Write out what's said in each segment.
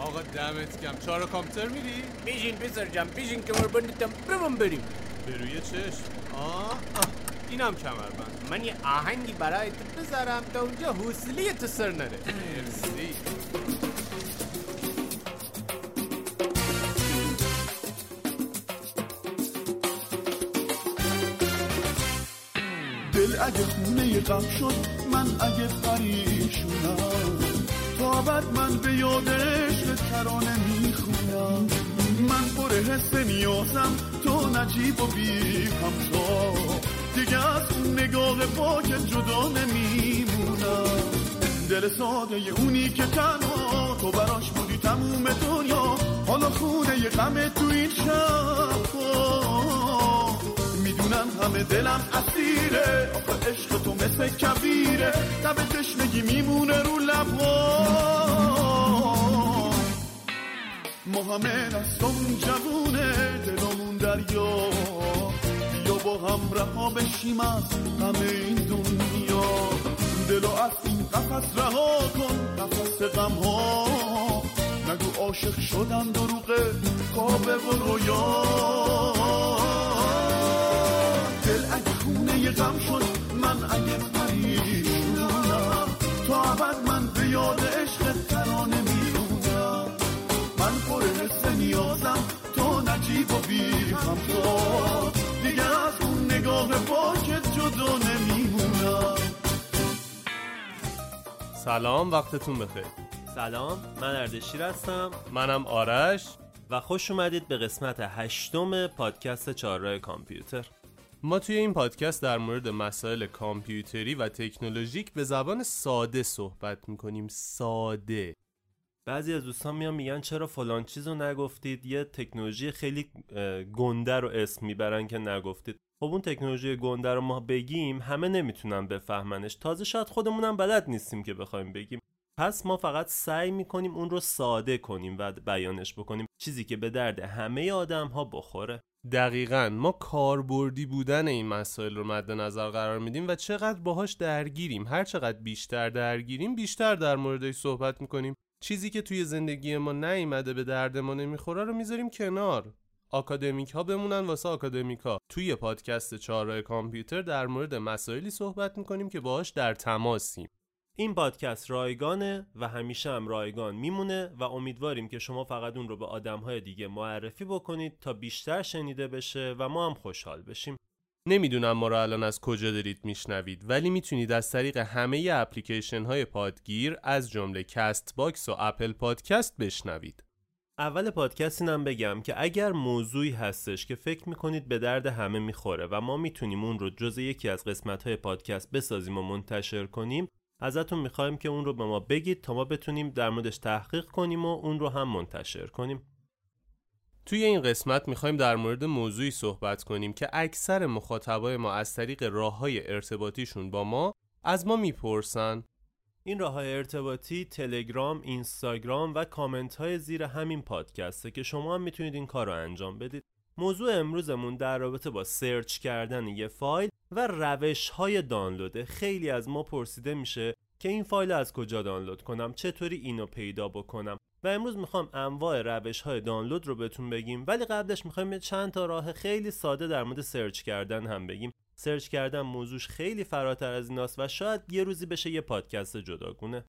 آقا دمت گم چهار کامپیوتر میری؟ بیشین پسر جم بیشین کمربندتم برم بریم به روی چشم. آه, آه. اینم کمربند. من یه آهنگی برای تو بذارم تا اونجا حوصله تو سر نره. مرسی. دل اگه خونه غم شد من اگه پریشونم. تا بعد من به یاد عشق ترانه می‌خونم. من پر حس نیازم تو نجیب و بی همتا. دیگه از اون نگاه پاک جدا نمیمونم. دل ساده اونی که تنها تو براش بودی تموم دنیا. حالا خونه یه غم تو این شب. می‌دونم همه دلم اسیره. آخه عشق تو مثل کبیره. لب تشنگی میمونه رو لبا ما همه دستمون جوونه دلمون دریا. بیا با هم رها بشیم از همه این دنیا. دلو از این قفص رها کن قفص غم ها نگو عاشق شدم دروغه خوابه و رویا. غم شد من اگه پریشونم. تا ابد من به یاد عشق ترانه میمونم من پر حس نیازم تو نجیب و بی همتا دیگه از اون نگاه پاکت جدا نمیمونم. سلام وقتتون بخیر. سلام من اردشیر هستم. منم آرش. و خوش اومدید به قسمت هشتم پادکست چهارراه کامپیوتر. ما توی این پادکست در مورد مسائل کامپیوتری و تکنولوژیک به زبان ساده صحبت می‌کنیم. ساده. بعضی از دوستان میان میگن چرا فلان چیز رو نگفتید؟ یه تکنولوژی خیلی گنده رو اسم می‌برن که نگفتید. خب اون تکنولوژی گنده رو ما بگیم همه نمی‌تونن بفهمنش. تازه شاید خودمونم بلد نیستیم که بخوایم بگیم. پس ما فقط سعی می‌کنیم اون رو ساده کنیم و بیانش بکنیم. چیزی که به درد همه آدم ها بخوره. دقیقا ما کاربردی بودن این مسائل رو مد نظر قرار میدیم و چقدر باهاش درگیریم. هر چقدر بیشتر درگیریم بیشتر در موردش صحبت می‌کنیم. چیزی که توی زندگی ما نیومده به درد ما نمی‌خوره رو می‌ذاریم کنار. آکادمیک ها بمونن واسه آکادمیک ها توی پادکست چهارراه کامپیوتر در مورد مسائلی صحبت می‌کنیم که باهاش در تماسیم. این پادکست رایگانه و همیشه هم رایگان میمونه و امیدواریم که شما فقط اون رو به آدمهای دیگه معرفی بکنید تا بیشتر شنیده بشه و ما هم خوشحال بشیم. نمی‌دونم ما رو الان از کجا دارید میشنوید ولی می‌تونید از طریق همه اپلیکیشن های پادگیر از جمله Castbox و Apple Podcast بشنوید. اول پادکست اینم بگم که اگر موضوعی هستش که فکر می‌کنید به درد همه می‌خوره و ما می‌تونیم اون رو جز یکی از قسمت های پادکست بسازیم و منتشر کنیم ازتون می‌خوایم که اون رو به ما بگید تا ما بتونیم در موردش تحقیق کنیم و اون رو هم منتشر کنیم توی این قسمت می‌خوایم در مورد موضوعی صحبت کنیم که اکثر مخاطبای ما از طریق راه های ارتباطیشون با ما از ما می‌پرسن این راه های ارتباطی تلگرام، اینستاگرام و کامنت های زیر همین پادکسته که شما هم می‌تونید این کار رو انجام بدید. موضوع امروزمون در رابطه با سرچ کردن یه فایل و روش های دانلوده خیلی از ما پرسیده میشه که این فایل از کجا دانلود کنم؟ چطوری اینو پیدا بکنم؟ و امروز می‌خوام انواع روش های دانلود رو بهتون بگیم ولی قبلش می‌خوایم چند تا راه خیلی ساده در مورد search کردن هم بگیم. search کردن موضوعش خیلی فراتر از ایناست و شاید یه روزی بشه یه پادکست جداگونه.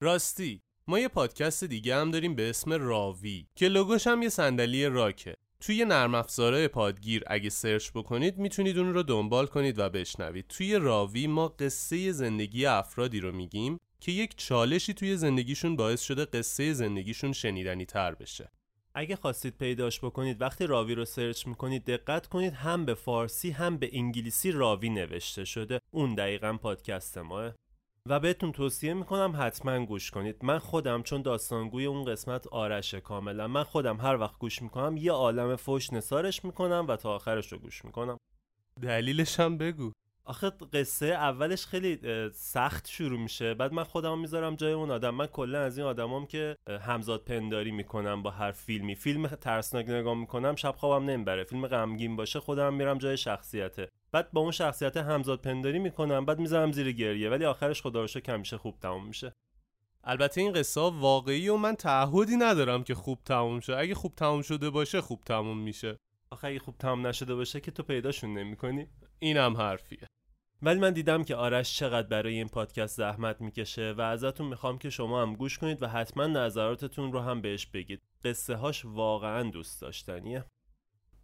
راستی ما یه پادکست دیگه هم داریم به اسم راوی که لوگوش هم یه صندلی راکه. توی نرم افزاره پادگیر اگه search بکنید می‌تونید اون رو دنبال کنید و بشنوید. توی راوی ما قصه زندگی افرادی رو میگیم که یک چالشی توی زندگیشون باعث شده قصه زندگیشون شنیدنی تر بشه. اگه خواستید پیداش بکنید وقتی راوی رو سرچ می‌کنید دقت کنید هم به فارسی هم به انگلیسی راوی نوشته شده. اون دقیقا پادکست ماه. و بهتون توصیه می‌کنم حتما گوش کنید. من خودم چون داستانگوی اون قسمت آرشه کاملا من خودم هر وقت گوش می‌کنم یه عالم فوش نسارش می‌کنم و تا آخرش رو گوش می‌کنم. دلیلش هم بگو. آخه قصه اولش خیلی سخت شروع میشه. بعد من خودم می‌ذارم جای اون آدم. من کلا از این آدمام که همزاد پنداری می‌کنم با هر فیلمی. فیلم ترسناک نگاه می‌کنم شب خوابم نمی‌بره. فیلم غمگین باشه خودم میرم جای شخصیته. بعد با اون شخصیت همزاد پنداری می‌کنم بعد می‌ذارم زیر گریه. ولی آخرش خدا رو کمیشه خوب تموم میشه. البته این قصه واقعی و من تعهدی ندارم که خوب تموم شه. اگه خوب تموم شده باشه خوب تموم میشه. آخه اگه خوب تموم نشده باشه که تو پیداشون نمی‌کنی. اینم حرفیه. ولی من دیدم که آرش چقدر برای این پادکست زحمت می‌کشه و ازتون می‌خوام که شما هم گوش کنید و حتما نظراتتون رو هم بهش بگید. قصه هاش واقعا دوست داشتنیه.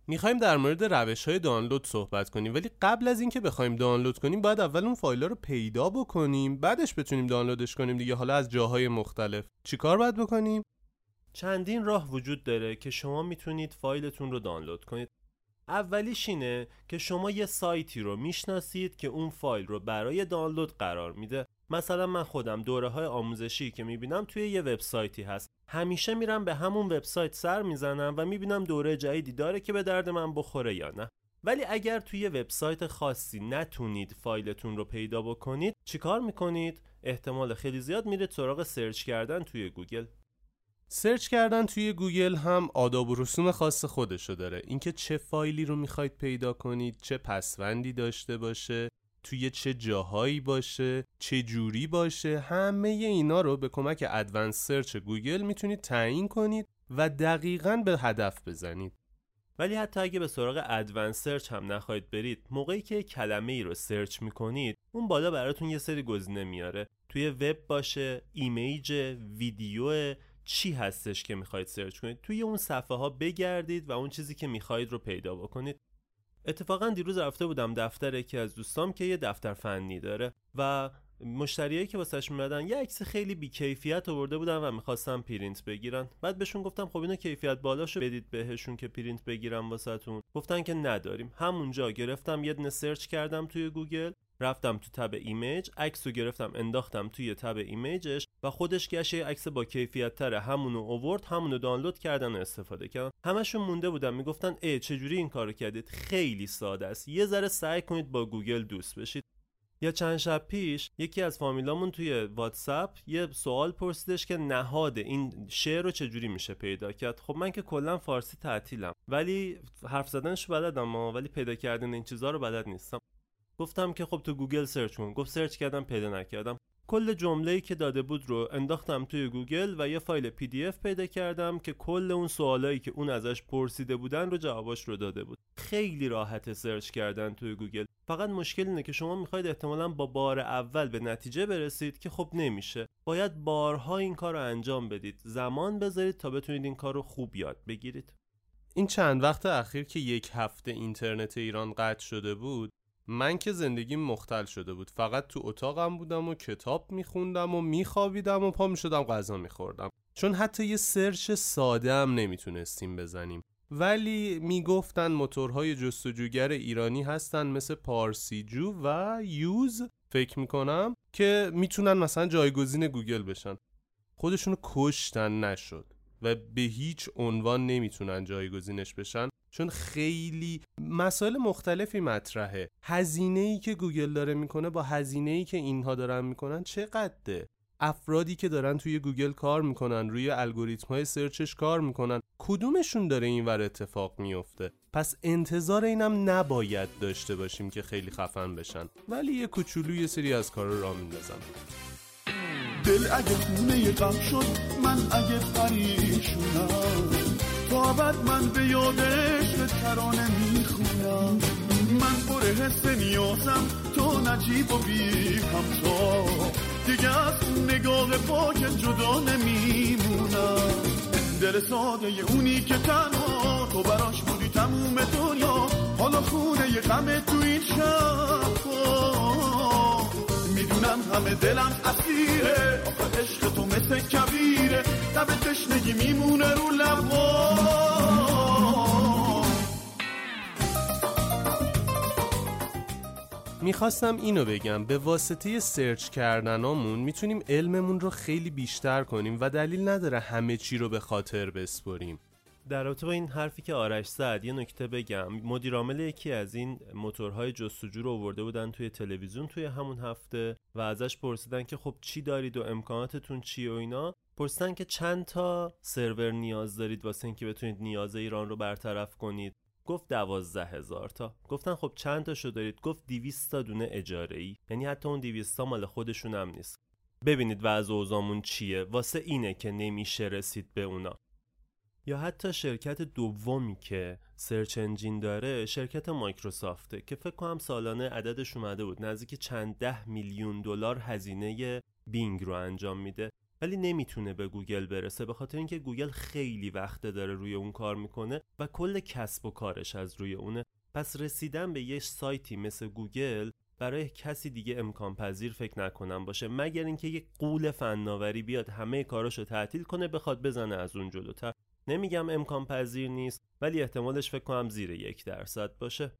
می‌خوایم در مورد روش های دانلود صحبت کنیم ولی قبل از اینکه بخوایم دانلود کنیم باید اول اون فایل رو پیدا بکنیم بعدش بتونیم دانلودش کنیم دیگه حالا از جاهای مختلف. چیکار باید بکنیم؟ چندین راه وجود داره که شما می‌تونید فایلتون رو دانلود کنید. اولیش اینه که شما یه سایتی رو می‌شناسید که اون فایل رو برای دانلود قرار میده. مثلا من خودم دوره های آموزشی که می‌بینم توی یه وبسایتی هست. همیشه میرم به همون وبسایت سر می‌زنم و می‌بینم دوره جدیدی داره که به درد من بخوره یا نه. ولی اگر توی وبسایت خاصی نتونید فایلتون رو پیدا بکنید چیکار می‌کنید؟ احتمال خیلی زیاد میرید سراغ search کردن توی گوگل. search کردن توی گوگل هم آداب و رسوم خاص خودشو داره. اینکه چه فایلی رو می‌خواید پیدا کنید چه پسوندی داشته باشه توی چه جاهایی باشه چه جوری باشه همه اینا رو به کمک advanced search گوگل می‌تونید تعیین کنید و دقیقا به هدف بزنید. ولی حتی اگه به سراغ advanced search هم نخواهید برید موقعی که کلمه ای رو search می‌کنید اون بالا براتون یه سری گزینه میاره. توی وب باشه image ویدیو چی هستش که می‌خواید search کنید؟ توی اون صفحه ها بگردید و اون چیزی که می‌خواید رو پیدا بکنید. اتفاقا دیروز رفته بودم دفتر یکی از دوستام که یه دفتر فنی داره و مشتریایی که واسش میومدن یه عکس خیلی بیکیفیت آورده بودن و می‌خواستم پرینت بگیرن. بعد بهشون گفتم خب اینو کیفیت بالاشو بدید بهشون که پرینت بگیرم واسهتون. گفتن که نداریم. همونجا گرفتم یه دونه search کردم توی گوگل. رفتم تو tab image عکس رو گرفتم انداختم توی tab image ش و خودش گشت عکس با کیفیت تره همونو اوورد همونو دانلود کردن و استفاده کردن همشون مونده بودن می‌گفتن ای چجوری این کارو کردید؟ خیلی ساده است. یه ذره سعی کنید با گوگل دوست بشید. یا چند شب پیش یکی از فامیلامون توی واتساپ یه سوال پرسیدش که نهاد این شعر رو چجوری میشه پیدا کرد. خب من که کلا فارسی تعطیلم ولی حرف زدنش بلدم ولی پیدا کردن این چیزها رو بلد نیستم. گفتم که خب تو گوگل search کن. گفت search کردم پیدا نکردم. کل جمله‌ای که داده بود رو انداختم توی گوگل و یه فایل PDF پیدا کردم که کل اون سوالایی که اون ازش پرسیده بودن رو جواباش رو داده بود. خیلی راحت search کردن توی گوگل. فقط مشکل اینه که شما می‌خواید احتمالا با بار اول به نتیجه برسید که خب نمیشه. باید بارها این کار رو انجام بدید. زمان بذارید تا بتونید این کار رو خوب یاد بگیرید. این چند وقت اخیر که یک هفته اینترنت ایران قطع شده بود من که زندگیم مختل شده بود. فقط تو اتاقم بودم و کتاب میخوندم و میخوابیدم و پا می‌شدم غذا میخوردم. چون حتی یه search ساده هم نمی‌تونستیم بزنیم. ولی می‌گفتن موتورهای جستجوگر ایرانی هستن مثل پارسیجو و یوز. فکر می‌کنم که می‌تونن مثلا جایگزین گوگل بشن. خودشونو کشتن نشد و به هیچ عنوان نمی‌تونن جایگزینش بشن. چون خیلی مسائل مختلفی مطرحه. هزینه ای که گوگل داره می‌کنه با هزینه ای که اینها دارن می‌کنن چقدره افرادی که دارن توی گوگل کار می‌کنن روی الگوریتم های search ش کار می‌کنن کدومشون داره اینور اتفاق میفته پس انتظار اینم نباید داشته باشیم که خیلی خفن بشن. ولی یه کوچولو یه سری از کارا راه میندازن دل اگه خونه غم شد من اگه پریشونم. تا من به یادش به ترانه می‌خونم. من پر حس نیازم تو نجیب و بی همتا دیگه از نگاه پاک جدا نمیمونم. دل ساده اونی که تنها تو براش بودی تموم دنیا. حالا خونه ی غم تو این شب می‌دونم همه دلم اسیره آخه عشق تو مثل کبیره. لب تشنگی میمونه رو لبا. می‌خواستم اینو بگم به واسطه سرچ کردنامون می‌تونیم علممون رو خیلی بیشتر کنیم و دلیل نداره همه چی رو به خاطر بسپریم. در رابطه با این حرفی که آرش زد یه نکته بگم. مدیرعامل یکی از این موتورهای جستجو رو آورده بودن توی تلویزیون توی همون هفته و ازش پرسیدن که خب چی دارید و امکاناتتون چیه و اینا. پرسیدن که چند تا سرور نیاز دارید واسه اینکه بتونید نیاز ایران رو برطرف کنید. گفت دوازده هزار تا. گفتن خب چند تاشو دارید؟ گفت 200 تا دونه اجاره ای یعنی حتی اون 200 تا مال خودشون هم نیست. ببینید وضع اوضاعمون چیه. واسه اینه که نمیشه رسید به اونا. یا حتی شرکت دومی که search engine داره شرکت مایکروسافته که فکر کنم سالانه عددش اومده بود. نزدیک چند ده میلیون دلار هزینه بینگ رو انجام میده. ولی نمی‌تونه به گوگل برسه به خاطر اینکه گوگل خیلی وقت داره روی اون کار می‌کنه و کل کسب و کارش از روی اونه. پس رسیدن به یه سایتی مثل گوگل برای کسی دیگه امکان پذیر فکر نکنم باشه. مگر اینکه یه غول فناوری بیاد همه کاراشو تعطیل کنه بخواد بزنه از اون جلوتر. نمیگم امکان پذیر نیست ولی احتمالش فکر کنم زیر یک درصد باشه.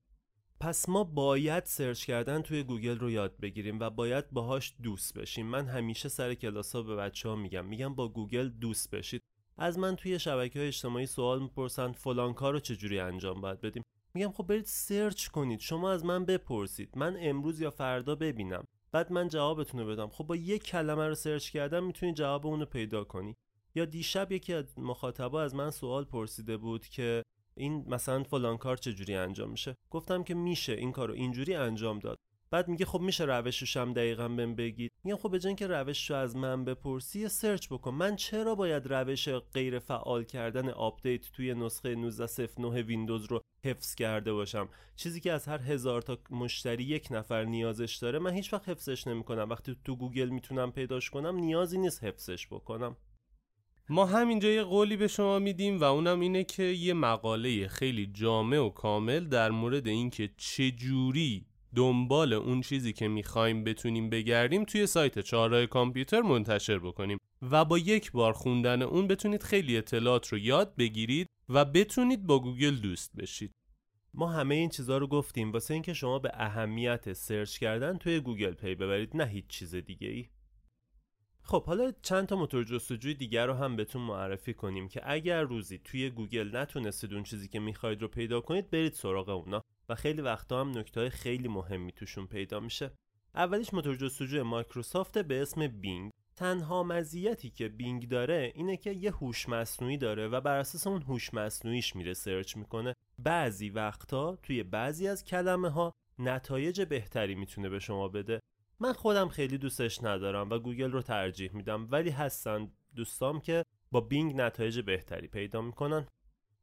پس ما باید search کردن توی گوگل رو یاد بگیریم و باید باهاش دوست بشیم. من همیشه سر کلاس ها به بچه ها میگم میگم با گوگل دوست بشید. از من توی شبکه های اجتماعی سوال می‌پرسن فلان کار رو چجوری انجام باید بدیم؟ میگم خب برید search کنید شما از من بپرسید. من امروز یا فردا ببینم. بعد من جوابتون رو بدم. خب با یک کلمه رو search کردن می‌تونی جواب اون رو پیدا کنی. یا دیشب یکی از مخاطبا از من سوال پرسیده بود که این مثلا فلان کار چجوری انجام میشه. گفتم که میشه این کارو اینجوری انجام داد. بعد میگه خب میشه روشش هم دقیقا بهم بگید. میگم خب بجن که روش رو از من بپرسی search بکن. من چرا باید روش غیر فعال کردن update توی نسخه 19.09 ویندوز رو حفظ کرده باشم؟ چیزی که از هر هزار تا مشتری یک نفر نیازش داره من هیچ وقت حفظش نمی‌کنم. وقتی تو گوگل می‌تونم پیداش کنم نیازی نیست حفظش بکنم. ما همینجا یه قولی به شما میدیم و اونم اینه که یه مقاله خیلی جامع و کامل در مورد اینکه چجوری دنبال اون چیزی که می‌خوایم بتونیم بگردیم توی سایت چهارراه کامپیوتر منتشر بکنیم و با یک بار خوندن اون بتونید خیلی اطلاعات رو یاد بگیرید و بتونید با گوگل دوست بشید. ما همه این چیزها رو گفتیم واسه اینکه شما به اهمیت search کردن توی گوگل پی ببرید نه هیچ چیز دیگه ای خب حالا چند تا موتور جستجوی دیگر رو هم بهتون معرفی کنیم که اگر روزی توی گوگل نتونستید اون چیزی که می‌خواید رو پیدا کنید برید سراغ اونا. و خیلی وقتا هم نکته خیلی مهمی توشون پیدا میشه. اولیش موتور جستجوی مایکروسافت به اسم بینگ. تنها مزیتی که بینگ داره اینه که یه هوش مصنوعی داره و بر اساس اون هوش مصنوعیش میره search می‌کنه. بعضی وقتا توی بعضی از کلمه ها نتایج بهتری می‌تونه به شما بده. من خودم خیلی دوستش ندارم و گوگل رو ترجیح میدم ولی هستن دوستام که با بینگ نتایج بهتری پیدا می‌کنن.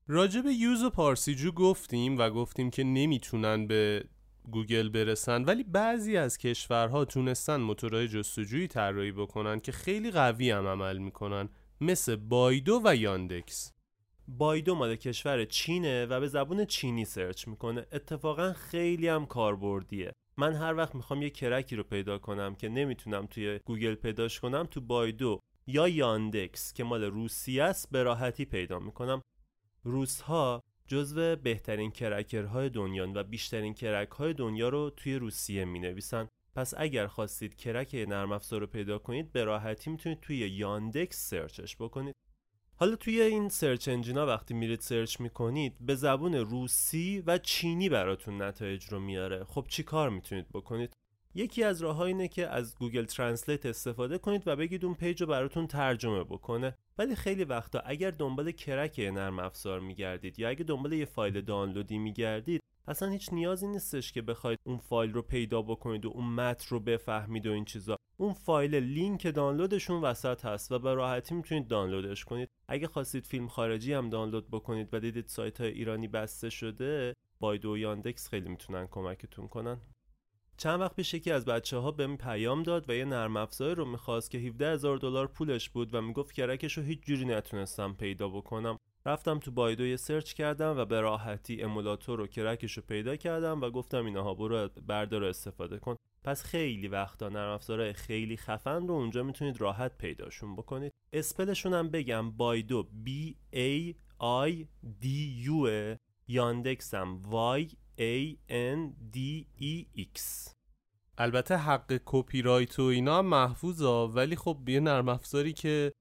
راجع به یوز و پارسیجو گفتیم و گفتیم که نمی‌تونن به گوگل برسن ولی بعضی از کشورها تونستن موتورهای جستجویی طراحی بکنن که خیلی قوی هم عمل می‌کنن مثل بایدو و یاندکس. بایدو مال کشور چینه و به زبون چینی search می‌کنه. اتفاقا خیلی هم کاربردیه. من هر وقت می‌خوام یه crack ی رو پیدا کنم که نمی‌تونم توی گوگل پیداش کنم تو بایدو یا یاندکس که مال روسیه است به راحتی پیدا می‌کنم. روسها جزو بهترین cracker های دنیا و بیشترین crack های دنیا رو توی روسیه می نویسن پس اگر خواستید crack نرم افزار رو پیدا کنید به راحتی می‌تونید توی یاندکس search ش بکنید. حالا توی این search engine ا وقتی میرید search می‌کنید به زبون روسی و چینی براتون نتایج رو میاره. خب چی کار می‌تونید بکنید؟ یکی از راه اینه که از Google Translate استفاده کنید و بگید اون page رو براتون ترجمه بکنه. ولی خیلی وقتا اگر دنبال crack نرم افزار میگردید یا اگه دنبال یه فایل دانلودی میگردید اصلا هیچ نیازی نیستش که بخواید اون فایل رو پیدا بکنید و اون متن رو بفهمید و این چیزا. اون فایل لینک دانلودشون وسط هست و به راحتی می‌تونید دانلودش کنید. اگه خواستید فیلم خارجی هم دانلود بکنید و دیدید سایت های ایرانی بسته شده بایدو و یاندکس خیلی می‌تونن کمکتون کنن. چند وقت پیش یکی از بچه ها بهم پیام داد و یه نرم افزاری رو می‌خواست که 17 هزار دلار پولش بود و می‌گفت crack ش رو هیچ جوری نتونستم پیدا بکنم. رفتم تو بایدو یه search کردم و به راحتی emulator و crack ش رو پیدا کردم و گفتم اینها برو بردار استفاده کن. پس خیلی وقتا نرم افزارهای خیلی خفن رو اونجا می‌تونید راحت پیداشون بکنید. spell شون هم بگم بایدو B A I D U یاندکس هم Y A N D E X. البته حق کپی رایت و اینا هم محفوظا ولی خب یه نرم افزاری که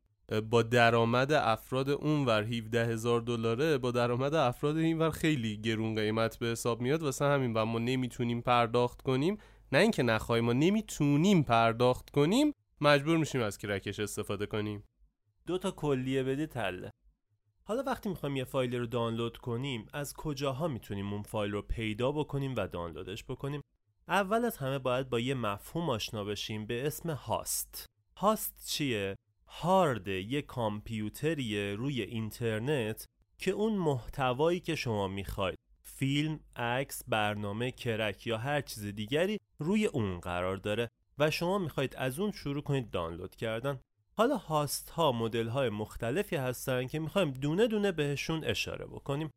با درآمد افراد اونور 17 هزار دلاره با درآمد افراد اینور خیلی گرون قیمت به حساب میاد. واسه همین و ما نمی‌تونیم پرداخت کنیم. نه اینکه نخواهیم ما نمی‌تونیم پرداخت کنیم. مجبور میشیم از کرکش استفاده کنیم. دو تا کلیه بدی تله. حالا وقتی می‌خوایم یه فایلی رو دانلود کنیم از کجاها می‌تونیم اون فایل رو پیدا بکنیم و دانلودش بکنیم؟ اول از همه باید با یه مفهوم آشنا بشیم به اسم هاست. هاست چیه؟ هارد یه کامپیوتریه روی اینترنت که اون محتوایی که شما می‌خواید فیلم، عکس، برنامه، کرک یا هر چیز دیگری روی اون قرار داره و شما می‌خواید از اون شروع کنید دانلود کردن. حالا هاست ها مدل های مختلفی هستن که می‌خوایم دونه دونه بهشون اشاره بکنیم.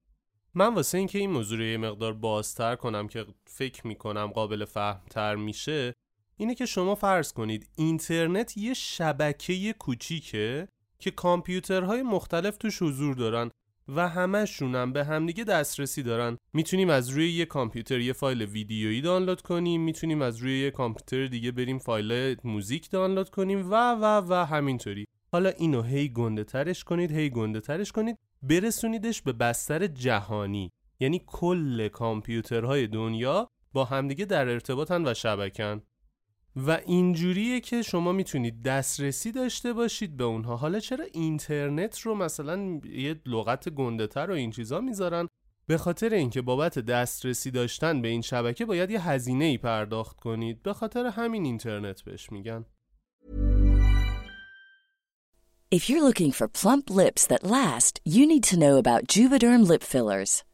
من واسه اینکه این موضوع رو یه مقدار بازتر کنم که فکر می‌کنم قابل فهمتر میشه اینه که شما فرض کنید اینترنت یه شبکه کوچیکه که کامپیوترهای مختلف توش حضور دارن و همشون هم به همدیگه دسترسی دارن. می‌تونیم از روی یه کامپیوتر یه فایل ویدیویی دانلود کنیم می‌تونیم از روی یه کامپیوتر دیگه بریم فایل موزیک دانلود کنیم و و و همینطوری. حالا اینو هی گنده ترش کنید هی گنده ترش کنید برسونیدش به بستر جهانی. یعنی کل کامپیوترهای دنیا با همدیگه در ارتباطن و شبکن. و اینجوریه که شما می‌تونید دسترسی داشته باشید به اونها. حالا چرا اینترنت رو مثلا یه لغت گنده و این چیزا می‌ذارن؟ به خاطر اینکه بابت دسترسی داشتن به این شبکه باید یه هزینه ای پرداخت کنید. به خاطر همین اینترنت بهش میگن. If you're looking for plump lips that last, you need to know about Juvederm lip fillers.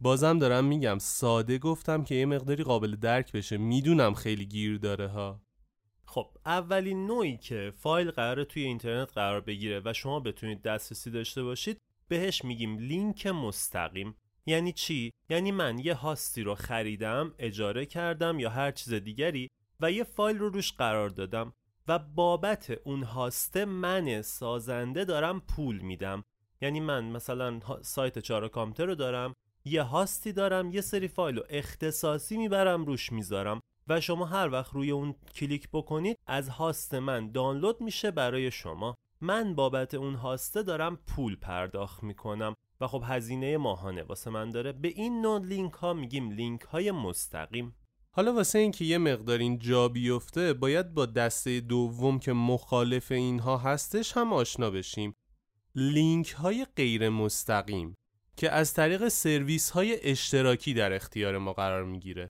بازم دارم میگم ساده گفتم که یه مقداری قابل درک بشه. می‌دونم خیلی گیر داره ها. خب اولین نوعی که فایل قراره توی اینترنت قرار بگیره و شما بتونید دسترسی داشته باشید بهش میگیم لینک مستقیم. یعنی چی؟ یعنی من یه هاستی رو خریدم، اجاره کردم یا هر چیز دیگری و یه فایل رو روش قرار دادم و بابت اون هاسته من سازنده دارم پول میدم. یعنی من مثلا سایت چارا کامتر رو دارم یه هاستی دارم یه سری فایل رو اختصاصی می‌برم روش می‌ذارم و شما هر وقت روی اون کلیک بکنید از هاست من دانلود میشه برای شما. من بابت اون هاسته دارم پول پرداخت می‌کنم و خب هزینه ماهانه واسه من داره. به این نوع لینک ها میگیم لینک های مستقیم. حالا واسه اینکه یه مقدار این جا بیفته باید با دسته دوم که مخالف اینها هستش هم آشنا بشیم. لینک های غیر مستقیم. که از طریق سرویس های اشتراکی در اختیار ما قرار می‌گیره.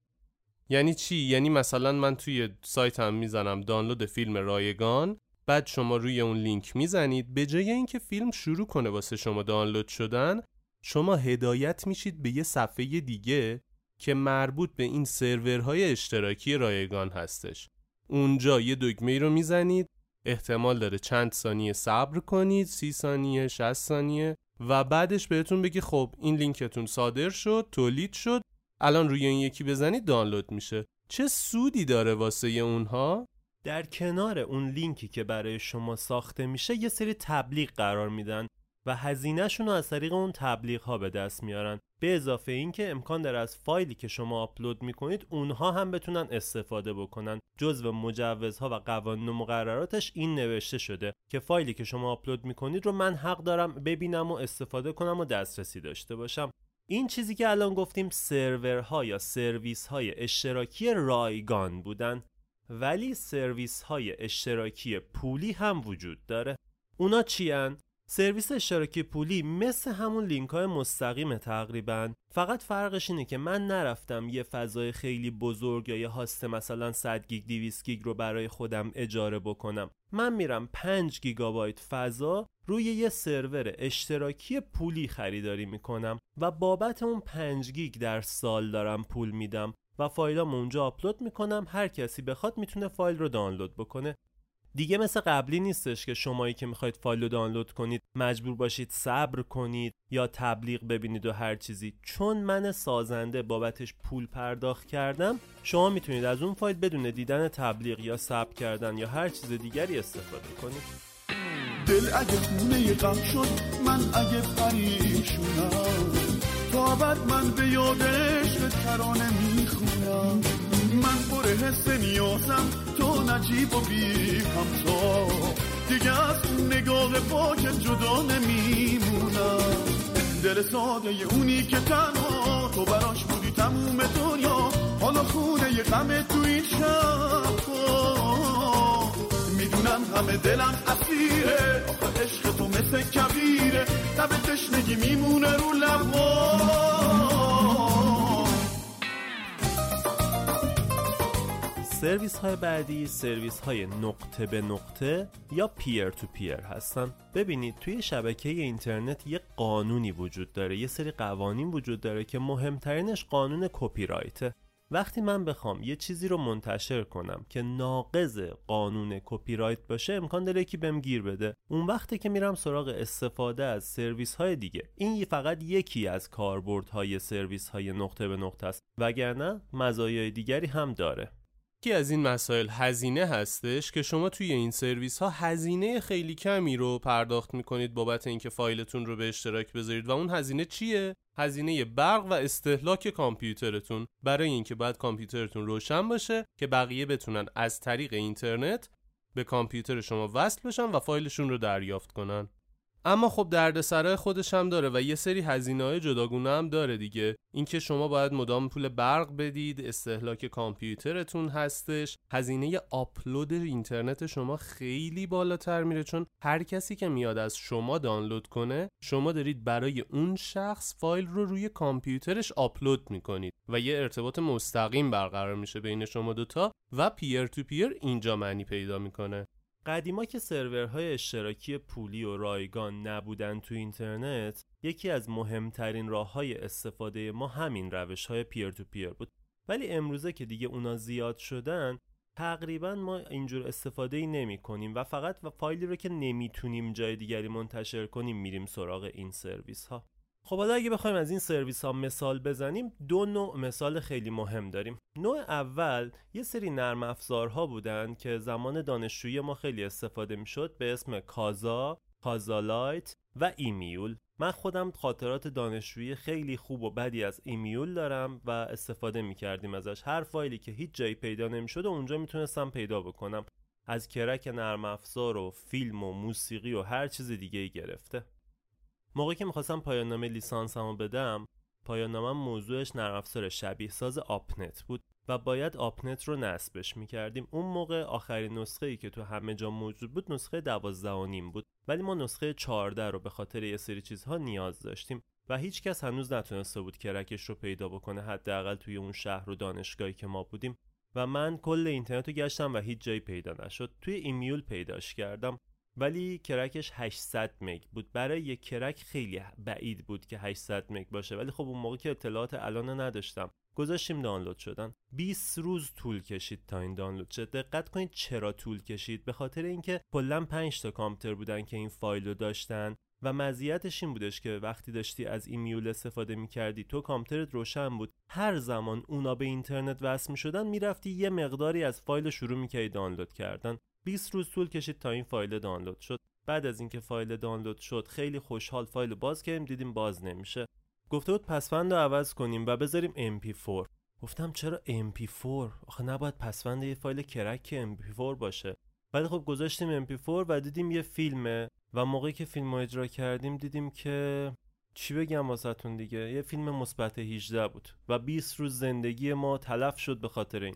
یعنی چی؟ یعنی مثلا من توی سایتم می‌زنم دانلود فیلم رایگان بعد شما روی اون لینک می‌زنید. به جای اینکه فیلم شروع کنه واسه شما دانلود شدن شما هدایت میشید به یه صفحه دیگه که مربوط به این سرورهای اشتراکی رایگان هستش. اونجا یه دکمه رو می‌زنید احتمال داره چند ثانیه صبر کنید سی ثانیه 60 ثانیه و بعدش بهتون بگی خب این لینکتون صادر شد تولید شد. الان روی این یکی بزنید دانلود میشه. چه سودی داره واسه اونها؟ در کنار اون لینکی که برای شما ساخته میشه یه سری تبلیغ قرار میدن. و هزینهشون رو از طریق اون تبلیغ ها به دست میارن. به اضافه اینکه امکان داره از فایلی که شما آپلود می‌کنید اونها هم بتونن استفاده بکنن. جزو مجوزها و قوانین و مقرراتش این نوشته شده که فایلی که شما آپلود می‌کنید رو من حق دارم ببینم و استفاده کنم و دسترسی داشته باشم. این چیزی که الان گفتیم سرورها یا سرویس های اشتراکی رایگان بودن ولی سرویس های اشتراکی پولی هم وجود داره. اونا چی سرویس اشتراکی پولی مثل همون لینک های مستقیم تقریبا. فقط فرقش اینه که من نرفتم یه فضای خیلی بزرگ یا یه host مثلا 100 گیگ 200 گیگ رو برای خودم اجاره بکنم. من میرم 5 گیگابایت فضا روی یه سرور اشتراکی پولی خریداری می‌کنم و بابت اون 5 گیگ در سال دارم پول میدم و فایلام اونجا آپلود می‌کنم. هر کسی بخواد می‌تونه فایل رو دانلود بکنه. دیگه مثل قبلی نیستش که شمایی که می‌خواید فایل رو دانلود کنید مجبور باشید صبر کنید یا تبلیغ ببینید و هر چیزی. چون من سازنده بابتش پول پرداخت کردم شما می‌تونید از اون فایل بدون دیدن تبلیغ یا ثبت کردن یا هر چیز دیگری استفاده کنید. دل اگه خونه غم شد من اگه پریشونم. تا بعد من به یادش به ترانه می‌خونم. من پر حس نیازم تو نجیب و بی همتا. دیگه از نگاه پاک جدا نمیمونم. دل ساده اونی که تنها تو براش بودی تموم دنیا. حالا خونه یه غم تو این شب می‌دونم همه دلم اسیره. آخه عشق تو مثل کبیره. تب تشنگی میمونه رو لبا سرویس های بعدی سرویس های نقطه به نقطه یا peer to peer هستن. ببینید توی شبکه اینترنت یه قانونی وجود داره یه سری قوانین وجود داره که مهمترینش قانون کپی رایته وقتی من بخوام یه چیزی رو منتشر کنم که ناقض قانون کپی رایت باشه امکان داره یکی بهم گیر بده. اون وقتی که میرم سراغ استفاده از سرویس های دیگه. این فقط یکی از کاربردهای سرویس های نقطه به نقطه است. وگرنه مزایای دیگری هم داره. یکی از این مسائل هزینه هستش که شما توی این سرویس ها هزینه خیلی کمی رو پرداخت می‌کنید بابت اینکه فایلتون رو به اشتراک بذارید و اون هزینه چیه؟ هزینه برق و استهلاک کامپیوترتون برای اینکه بعد کامپیوترتون روشن باشه که بقیه بتونن از طریق اینترنت به کامپیوتر شما وصل بشن و فایلشون رو دریافت کنن اما خب دردسرای خودش هم داره و یه سری هزینه های جداگونه هم داره دیگه. اینکه شما باید مدام پول برق بدید استهلاک کامپیوترتون هستش. هزینه آپلود اینترنت شما خیلی بالاتر میره چون هر کسی که میاد از شما دانلود کنه شما دارید برای اون شخص فایل رو روی کامپیوترش آپلود می‌کنید و یه ارتباط مستقیم برقرار میشه بین شما دوتا و پیر تو پیر اینجا معنی پیدا می‌کنه. قدیما که سرورهای اشتراکی پولی و رایگان نبودن تو اینترنت یکی از مهمترین راه های استفاده ما همین روش های پیر تو پیر بود. ولی امروزه که دیگه اونا زیاد شدن تقریبا ما اینجور استفاده ای نمی کنیم و فقط و فایلی رو که نمی‌تونیم جای دیگری منتشر کنیم میریم سراغ این سرویس ها خب حالا اگه بخوایم از این سرویس ها مثال بزنیم دو نوع مثال خیلی مهم داریم. نوع اول یه سری نرم افزارها بودن که زمان دانشجویی ما خیلی استفاده می‌شد به اسم کازا، کازالایت و eMule. من خودم خاطرات دانشجویی خیلی خوب و بدی از eMule دارم و استفاده می‌کردیم ازش. هر فایلی که هیچ جایی پیدا نمی‌شد و اونجا می‌تونستم پیدا بکنم. از crack نرم افزار و فیلم و موسیقی و هر چیز دیگه ای گرفته. موقعی که می‌خواستم پایان نامه لیسانسمو بدم پایان نامه موضوعش نرم شبیه ساز OPNET بود و باید OPNET رو نصبش می‌کردیم. اون موقع آخرین نسخه ای که تو همه جا موجود بود نسخه دوازده نیم بود. ولی ما نسخه 14 رو به خاطر یه سری چیزها نیاز داشتیم و هیچ کس هنوز نتونسته بود کرکش رو پیدا بکنه حداقل توی اون شهر و دانشگاهی که ما بودیم. و من کل اینترنت رو گشتم و هیچ جایی پیدا نشد. توی ایمیول پیداش کردم. ولی کرکش 800 مگ بود. برای یک کرک خیلی بعید بود که 800 مگ باشه. ولی خب اون موقع که اطلاعات الان نداشتم. گذاشتیم دانلود شدن. 20 روز طول کشید تا این دانلود شد. دقت کنید چرا طول کشید. به خاطر اینکه کلا 5 تا کامپیوتر بودن که این فایل رو داشتن و مزیتش این بودش که وقتی داشتی از ایمیول استفاده می‌کردی تو کامپیوترت روشن بود. هر زمان اونا به اینترنت وصل می‌شدن می‌رفتی یه مقداری از فایل شروع می‌کردی دانلود کردن. 20 روز طول کشید تا این فایل دانلود شد. بعد از اینکه فایل دانلود شد خیلی خوشحال فایل باز کردیم دیدیم باز نمیشه. گفته بود پسوند رو عوض کنیم و بذاریم MP4 گفتم چرا MP4 آخه نباید پسوند یه فایل کرک MP4 باشه. ولی خب گذاشتیم MP4 و دیدیم یه فیلمه و موقعی که فیلم اجرا کردیم دیدیم که چی بگم واسهتون دیگه؟ یه فیلم مثبت 18 بود و 20 روز زندگی ما تلف شد به خاطر این.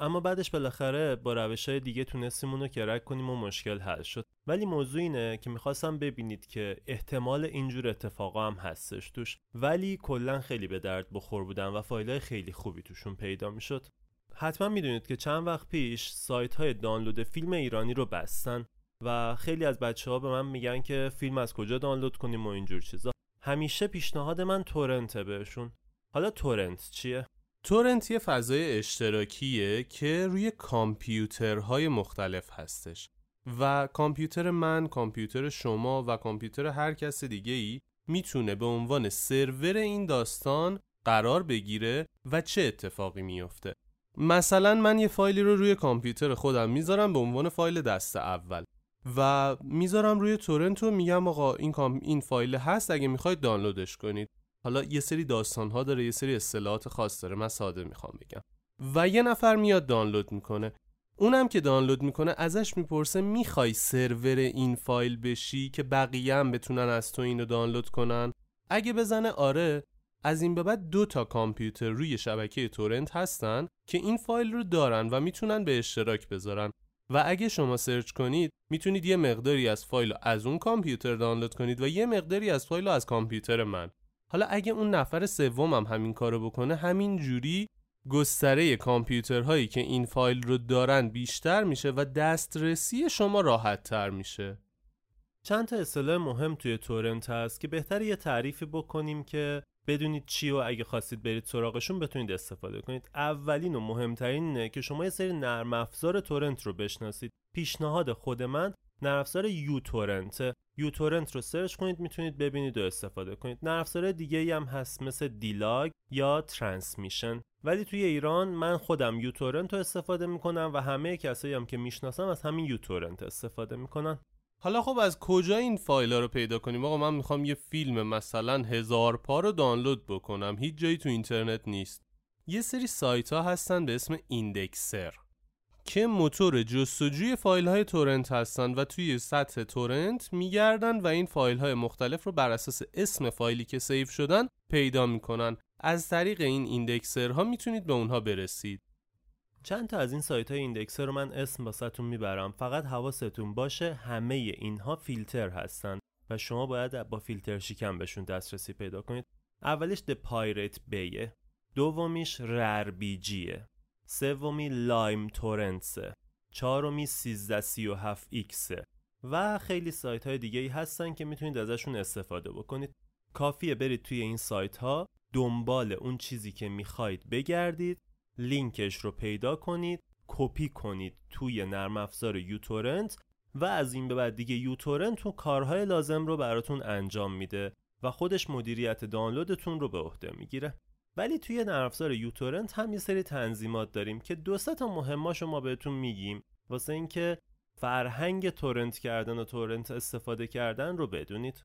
اما بعدش بالاخره با روش های دیگه تونستیم اونو کرک کنیم و مشکل حل شد. ولی موضوع اینه که می‌خواستم ببینید که احتمال اینجور اتفاقا هم هستش توش. ولی کلا خیلی به درد بخور بودن و فایل خیلی خوبی توشون پیدا می‌شد. حتما می‌دونید که چند وقت پیش سایت های دانلود فیلم ایرانی رو بستن و خیلی از بچه ها به من میگن که فیلم از کجا دانلود کنیم و اینجور چیزا. همیشه پیشنهاد من تورنته بهشون. حالا تورنت چیه؟ تورنت یه فضای اشتراکیه که روی کامپیوترهای مختلف هستش و کامپیوتر من، کامپیوتر شما و کامپیوتر هر کس دیگه ای می‌تونه به عنوان سرور این داستان قرار بگیره و چه اتفاقی میفته مثلا من یه فایلی رو روی کامپیوتر خودم می‌ذارم به عنوان فایل دست اول و می‌ذارم روی تورنت و میگم آقا این, این فایل هست اگه می‌خواید دانلودش کنید. حالا یه سری داستان ها داره یه سری اصطلاحات خاص داره من ساده می‌خوام بگم. و یه نفر میاد دانلود می‌کنه. اونم که دانلود می‌کنه ازش می‌پرسه می‌خوای سرور این فایل بشی که بقیه هم بتونن از تو اینو دانلود کنن؟ اگه بزنه آره از این به بعد دو تا کامپیوتر روی شبکه torrent هستن که این فایل رو دارن و می‌تونن به اشتراک بذارن. و اگه شما search کنید می‌تونید یه مقداری از فایل از اون کامپیوتر دانلود کنید و یه مقداری از فایل از کامپیوتر من حالا اگه اون نفر سوم هم همین کارو بکنه همین جوری گستره کامپیوترهایی که این فایل رو دارن بیشتر میشه و دسترسی شما راحت تر میشه. چند تا اصطلاح مهم توی torrent هست که بهتر یه تعریفی بکنیم که بدونید چی و اگه خواستید برید سراغشون بتونید استفاده کنید. اولین و مهمترین اینه که شما یه سری نرم افزار torrent رو بشناسید. پیشنهاد خود من نرم افزار uTorrent uTorrent رو search کنید می‌تونید ببینید و استفاده کنید. نرم دیگه ای هم هست مثل Deluge یا Transmission. ولی توی ایران من خودم uTorrent رو استفاده می‌کنم و همه کسایی هم که می‌شناسم از همین uTorrent استفاده می‌کنن. حالا خب از کجا این فایل ها رو پیدا کنیم؟ آقا من می‌خوام یه فیلم مثلا هزار پا رو دانلود بکنم. هیچ جایی تو اینترنت نیست. یه سری سایت ها هستن به اسم indexer. که موتور جستجوی فایل های torrent هستن و توی سطح torrent میگردن و این فایل های مختلف رو بر اساس اسم فایلی که save شدن پیدا می‌کنن. از طریق این indexer ها می‌تونید به اونها برسید. چند تا از این سایت های indexer رو من اسم واسه‌تون می‌برم. فقط حواستون باشه همه اینها فیلتر هستن و شما باید با فیلتر شکن بهشون دسترسی پیدا کنید. اولیش The Pirate Bay ه دومیش RARBG ه سومی LimeTorrents ه چهارمی 1337X و خیلی سایت های دیگه ای هستن که می‌تونید ازشون استفاده بکنید. کافیه برید توی این سایت ها دنبال اون چیزی که می‌خواید بگردید لینکش رو پیدا کنید کپی کنید توی نرم افزار یوتورنت و از این به بعد دیگه یوتورنت اون کارهای لازم رو براتون انجام میده و خودش مدیریت دانلودتون رو به عهده می‌گیره. ولی توی نرم افزار یوتورنت هم یه سری تنظیمات داریم که دو تا مهماشو ما بهتون میگیم. واسه اینکه فرهنگ تورنت کردن و تورنت استفاده کردن رو بدونید.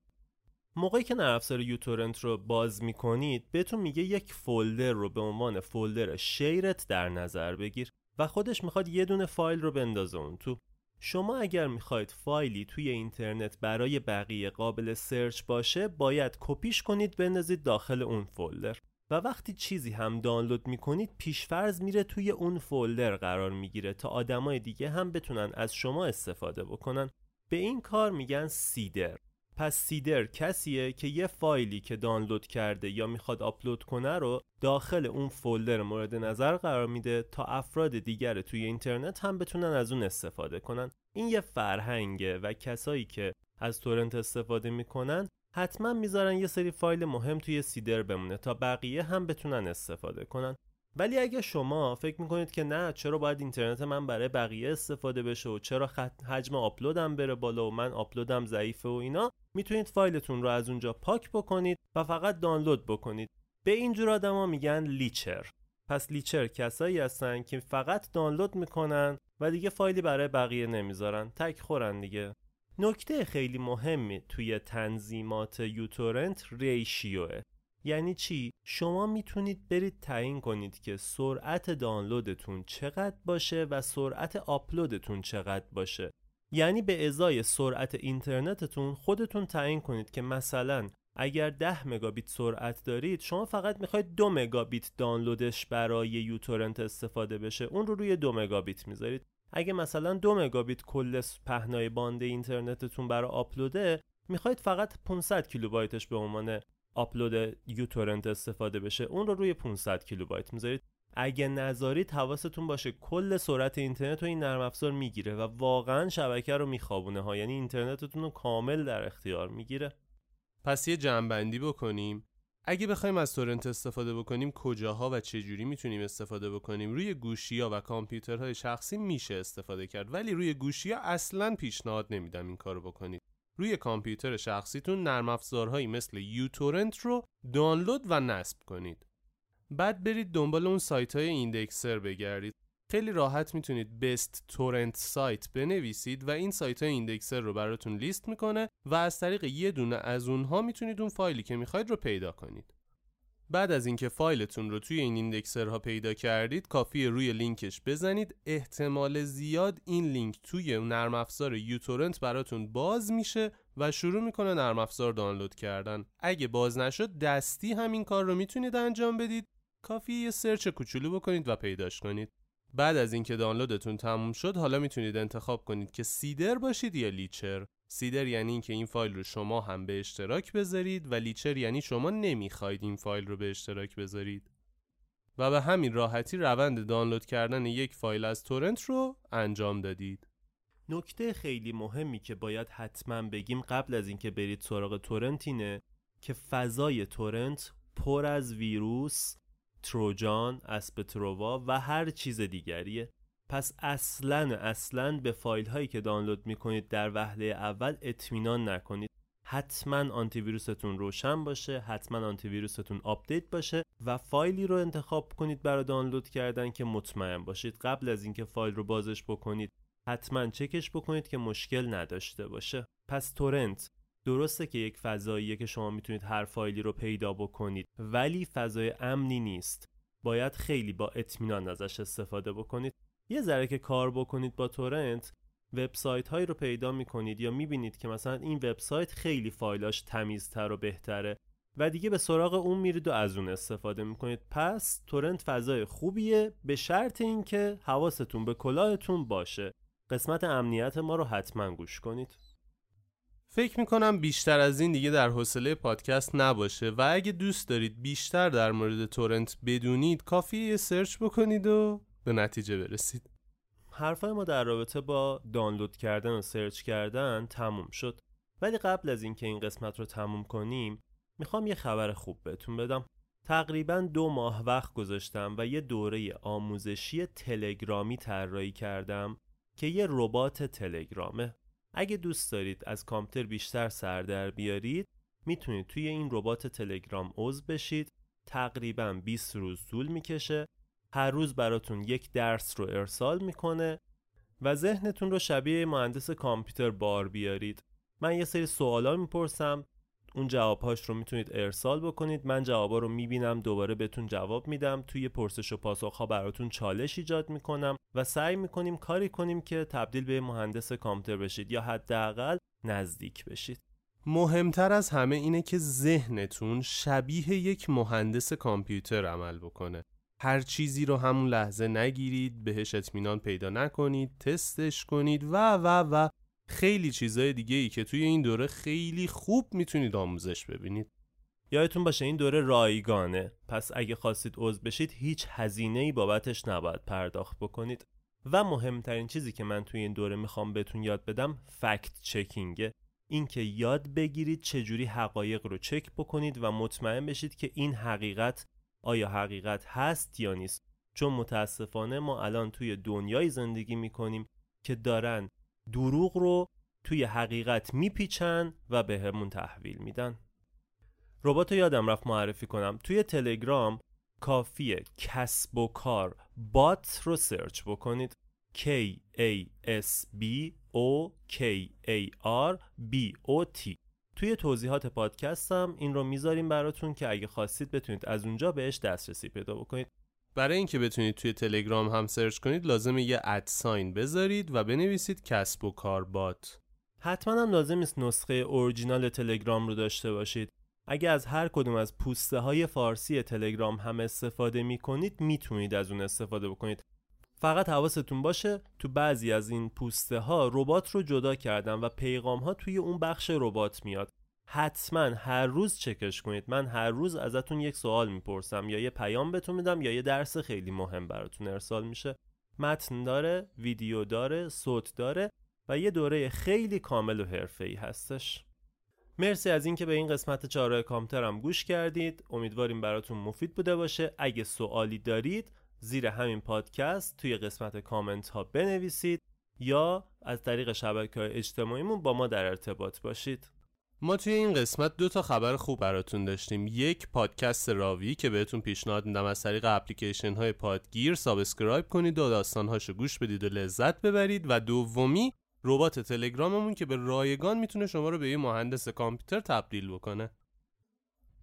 موقعی که نرم افزار یوتورنت رو باز می‌کنید بهتون میگه یک فولدر رو به عنوان فولدر شیرت در نظر بگیر و خودش می‌خواد یه دونه فایل رو بندازه اون تو. شما اگر می‌خواید فایلی توی اینترنت برای بقیه قابل سرچ باشه باید کپیش کنید بندازید داخل اون فولدر. و وقتی چیزی هم دانلود می‌کنید پیشفرض میره توی اون فولدر قرار می‌گیره تا آدمای دیگه هم بتونن از شما استفاده بکنن. به این کار میگن سیدر. پس سیدر کسیه که یه فایلی که دانلود کرده یا می‌خواد آپلود کنه رو داخل اون فولدر مورد نظر قرار میده تا افراد دیگر توی اینترنت هم بتونن از اون استفاده کنن. این یه فرهنگه و کسایی که از تورنت استفاده می‌کنن حتما می‌ذارن یه سری فایل مهم توی سیدر بمونه تا بقیه هم بتونن استفاده کنن. ولی اگه شما فکر می‌کنید که نه چرا باید اینترنت من برای بقیه استفاده بشه و چرا حجم آپلودم بره بالا و من آپلودم ضعیفه و اینا می‌تونید فایلتون رو از اونجا پاک بکنید و فقط دانلود بکنید. به اینجور آدما میگن لیچر. پس لیچر کسایی هستن که فقط دانلود می‌کنن و دیگه فایلی برای بقیه نمی‌ذارن. تک خورن دیگه. نکته خیلی مهمی توی تنظیمات یوتورنت ریشیوه. یعنی چی؟ شما می‌تونید برید تعیین کنید که سرعت دانلودتون چقدر باشه و سرعت آپلودتون چقدر باشه. یعنی به ازای سرعت اینترنتتون خودتون تعیین کنید که مثلا اگر 10 مگابیت سرعت دارید شما فقط می‌خواید 2 مگابیت دانلودش برای uTorrent استفاده بشه. اون رو روی 2 مگابیت می‌ذارید. اگه مثلا 2 مگابیت کل پهنای باند اینترنتتون برای آپلوده می‌خواید فقط 500 کیلوبایتش به عنوان آپلود uTorrent استفاده بشه. اون رو روی 500 کیلوبایت می‌ذارید. اگه نذارید حواستون باشه کل سرعت اینترنت رو این نرم افزار می‌گیره و واقعا شبکه رو میخوابونه ها. یعنی اینترنتتون رو کامل در اختیار می‌گیره. پس یه جمعبندی بکنیم. اگه بخوایم از تورنت استفاده بکنیم کجاها و چه جوری می‌تونیم استفاده بکنیم؟ روی گوشی ها و کامپیوترهای شخصی میشه استفاده کرد ولی روی گوشی ها اصلا پیشنهاد نمیدم این کارو بکنید. روی کامپیوتر شخصیتون نرم افزارهایی مثل یوتورنت رو دانلود و نصب کنید. بعد برید دنبال اون سایت های ایندکسر بگردید. خیلی راحت می‌تونید بست تورنت سایت بنویسید و این سایت های ایندکسر رو براتون لیست می‌کنه و از طریق یه دونه از اونها می‌تونید اون فایلی که می‌خواید رو پیدا کنید. بعد از اینکه فایلتون رو توی این indexer ها پیدا کردید کافیه روی لینکش بزنید. احتمال زیاد این لینک توی نرم افزار uTorrent براتون باز میشه و شروع می‌کنه نرم افزار دانلود کردن. اگه باز نشد دستی همین کار رو می‌تونید انجام بدید. کافیه یه search کوچولو بکنید و پیداش کنید. بعد از اینکه دانلودتون تموم شد حالا می‌تونید انتخاب کنید که seeder باشید یا leecher. seeder یعنی اینکه این فایل رو شما هم به اشتراک بذارید و leecher یعنی شما نمی‌خواید این فایل رو به اشتراک بذارید. و به همین راحتی روند دانلود کردن یک فایل از torrent رو انجام دادید. نکته خیلی مهمی که باید حتما بگیم قبل از اینکه برید سراغ torrent اینه که فضای torrent پر از ویروس، trojan، spyware و هر چیز دیگریه. پس اصلا اصلا به فایل هایی که دانلود می‌کنید در وهله اول اطمینان نکنید. حتما آنتی ویروستون روشن باشه حتما آنتی ویروستون آپدیت باشه و فایلی رو انتخاب کنید برای دانلود کردن که مطمئن باشید. قبل از اینکه فایل رو بازش بکنید حتما چکش بکنید که مشکل نداشته باشه. پس تورنت درسته که یک فضاییه که شما می‌تونید هر فایلی رو پیدا بکنید ولی فضای امنی نیست. باید خیلی با اطمینان ازش استفاده بکنید. یه ذره که کار بکنید با تورنت وبسایت هایی رو پیدا می‌کنید یا می‌بینید که مثلا این وبسایت خیلی فایلاش تمیزتر و بهتره و دیگه به سراغ اون میرید و از اون استفاده می‌کنید. پس تورنت فضای خوبیه به شرط اینکه حواستون به کلاهتون باشه. قسمت امنیت ما رو حتما گوش کنید. فکر می‌کنم بیشتر از این دیگه در حوصله پادکست نباشه و اگه دوست دارید بیشتر در مورد torrent بدونید کافیه یه search بکنید و به نتیجه برسید. حرفای ما در رابطه با دانلود کردن و search کردن تموم شد. ولی قبل از اینکه این قسمت رو تموم کنیم می‌خوام یه خبر خوب بهتون بدم. تقریبا دو ماه وقت گذاشتم و یه دوره آموزشی تلگرامی طراحی کردم که یه ربات تلگرامه. اگه دوست دارید از کامپیوتر بیشتر سر در بیارید می‌تونید توی این ربات تلگرام عضو بشید. تقریبا 20 روز طول می‌کشه. هر روز براتون یک درس رو ارسال می‌کنه و ذهنتون رو شبیه مهندس کامپیوتر بار بیارید. من یه سری سوالا می‌پرسم. اون جوابهاش رو می‌تونید ارسال بکنید. من جوابا رو می‌بینم دوباره بهتون جواب میدم. توی پرسش و پاسخ ها براتون چالش ایجاد می‌کنم و سعی می‌کنیم کاری کنیم که تبدیل به مهندس کامپیوتر بشید یا حداقل نزدیک بشید. مهمتر از همه اینه که ذهنتون شبیه یک مهندس کامپیوتر عمل بکنه. هر چیزی رو همون لحظه نگیرید بهش اطمینان پیدا نکنید تستش کنید و و و خیلی چیزای دیگه ای که توی این دوره خیلی خوب می‌تونید آموزش ببینید. یادتون باشه این دوره رایگانه. پس اگه خواستید عضو بشید هیچ هزینه ای بابتش نباید پرداخت بکنید. و مهمترین چیزی که من توی این دوره می‌خوام بهتون یاد بدم فکت چکینگه. اینکه یاد بگیرید چجوری حقایق رو چک بکنید و مطمئن بشید که این حقیقت آیا حقیقت هست یا نیست. چون متاسفانه ما الان توی دنیای زندگی می‌کنیم که دارن دروغ رو توی حقیقت میپیچن و به همون تحویل میدن. ربات یادم رفت معرفی کنم. توی تلگرام کافیه کسب و کار bot رو search بکنید. K A S B O K A R B O T. توی توضیحات پادکستم این رو می‌ذاریم براتون که اگه خواستید بتونید از اونجا بهش دسترسی پیدا بکنید. برای اینکه بتونید توی تلگرام هم search کنید لازمه یه at sign بذارید و بنویسید کسب و کار bot. حتما هم لازم نیست نسخه اورجینال تلگرام رو داشته باشید. اگه از هر کدوم از پوسته های فارسی تلگرام هم استفاده می کنید می‌تونید از اون استفاده بکنید. فقط حواستون باشه تو بعضی از این پوسته ها ربات رو جدا کردن و پیغام ها توی اون بخش ربات میاد. حتما هر روز چکش کنید. من هر روز ازتون یک سوال می‌پرسم. یا یه پیام بهتون میدم یا یه درس خیلی مهم براتون ارسال میشه. متن داره ویدیو داره صوت داره و یه دوره خیلی کامل و حرفه‌ای هستش. مرسی از اینکه به این قسمت چهارراه کامترم گوش کردید. امیدواریم براتون مفید بوده باشه. اگه سوالی دارید زیر همین پادکست توی قسمت کامنت ها بنویسید یا از طریق شبکه اجتماعیمون با ما در ارتباط باشید. ما توی این قسمت دو تا خبر خوب براتون داشتیم. یک پادکست راوی که بهتون پیشنهاد میدم از طریق اپلیکیشن های پادگیر subscribe کنید و داستانهاشو گوش بدید و لذت ببرید. و دومی ربات تلگراممون که به رایگان می‌تونه شما رو به یه مهندس کامپیوتر تبدیل بکنه.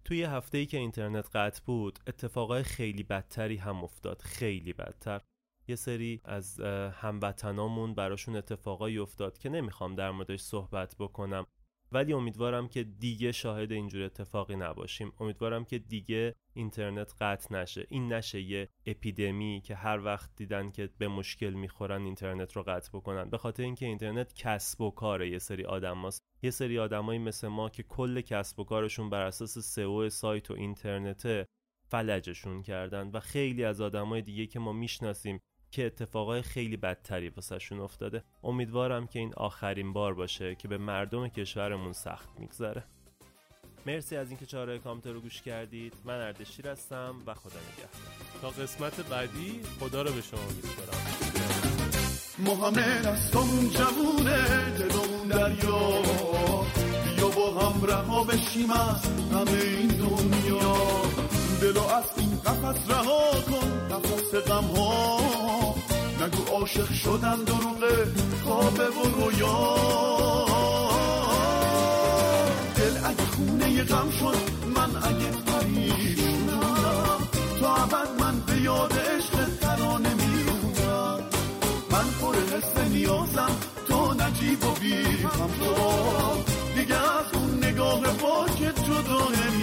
توی هفته ای که اینترنت قطع بود اتفاقای خیلی بدتری هم افتاد. خیلی بدتر. یه سری از هموطنامون براشون اتفاقایی افتاد که نمی‌خوام در موردش صحبت بکنم. ولی امیدوارم که دیگه شاهد اینجور اتفاقی نباشیم. امیدوارم که دیگه اینترنت قطع نشه. این نشه یه اپیدمی که هر وقت دیدن که به مشکل می‌خورن اینترنت رو قطع بکنن. به خاطر اینکه اینترنت کسب و کاره یه سری آدم. یه سری آدمایی مثل ما که کل کسب و کارشون بر اساس سئو سایت و اینترنته فلجشون کردن و خیلی از آدمای دیگه که ما می‌شناسیم که اتفاقای خیلی بدتری واسهشون افتاده. امیدوارم که این آخرین بار باشه که به مردم کشورمون سخت میگذره. مرسی از اینکه چهارراه کامپیوتر رو گوش کردید. من اردشیر هستم و خدا نگهدار. تا قسمت بعدی خدا رو به شما میسپارم. محمد از اون جوونه دلمون دریا. بیا با هم رها بشیم از همه این دنیا. دلو از این قفص رها کن قفص غم ها نگو عاشق شدم دروغه خوابه و رویا. دل اگه خونه غم شد من اگه پریشونم تا ابد من به یاد عشق ترانه میمونم من پر حس نیازم تو نجیب و بی هم تو دیگه از اون نگاه پاکت جدا نمیمونم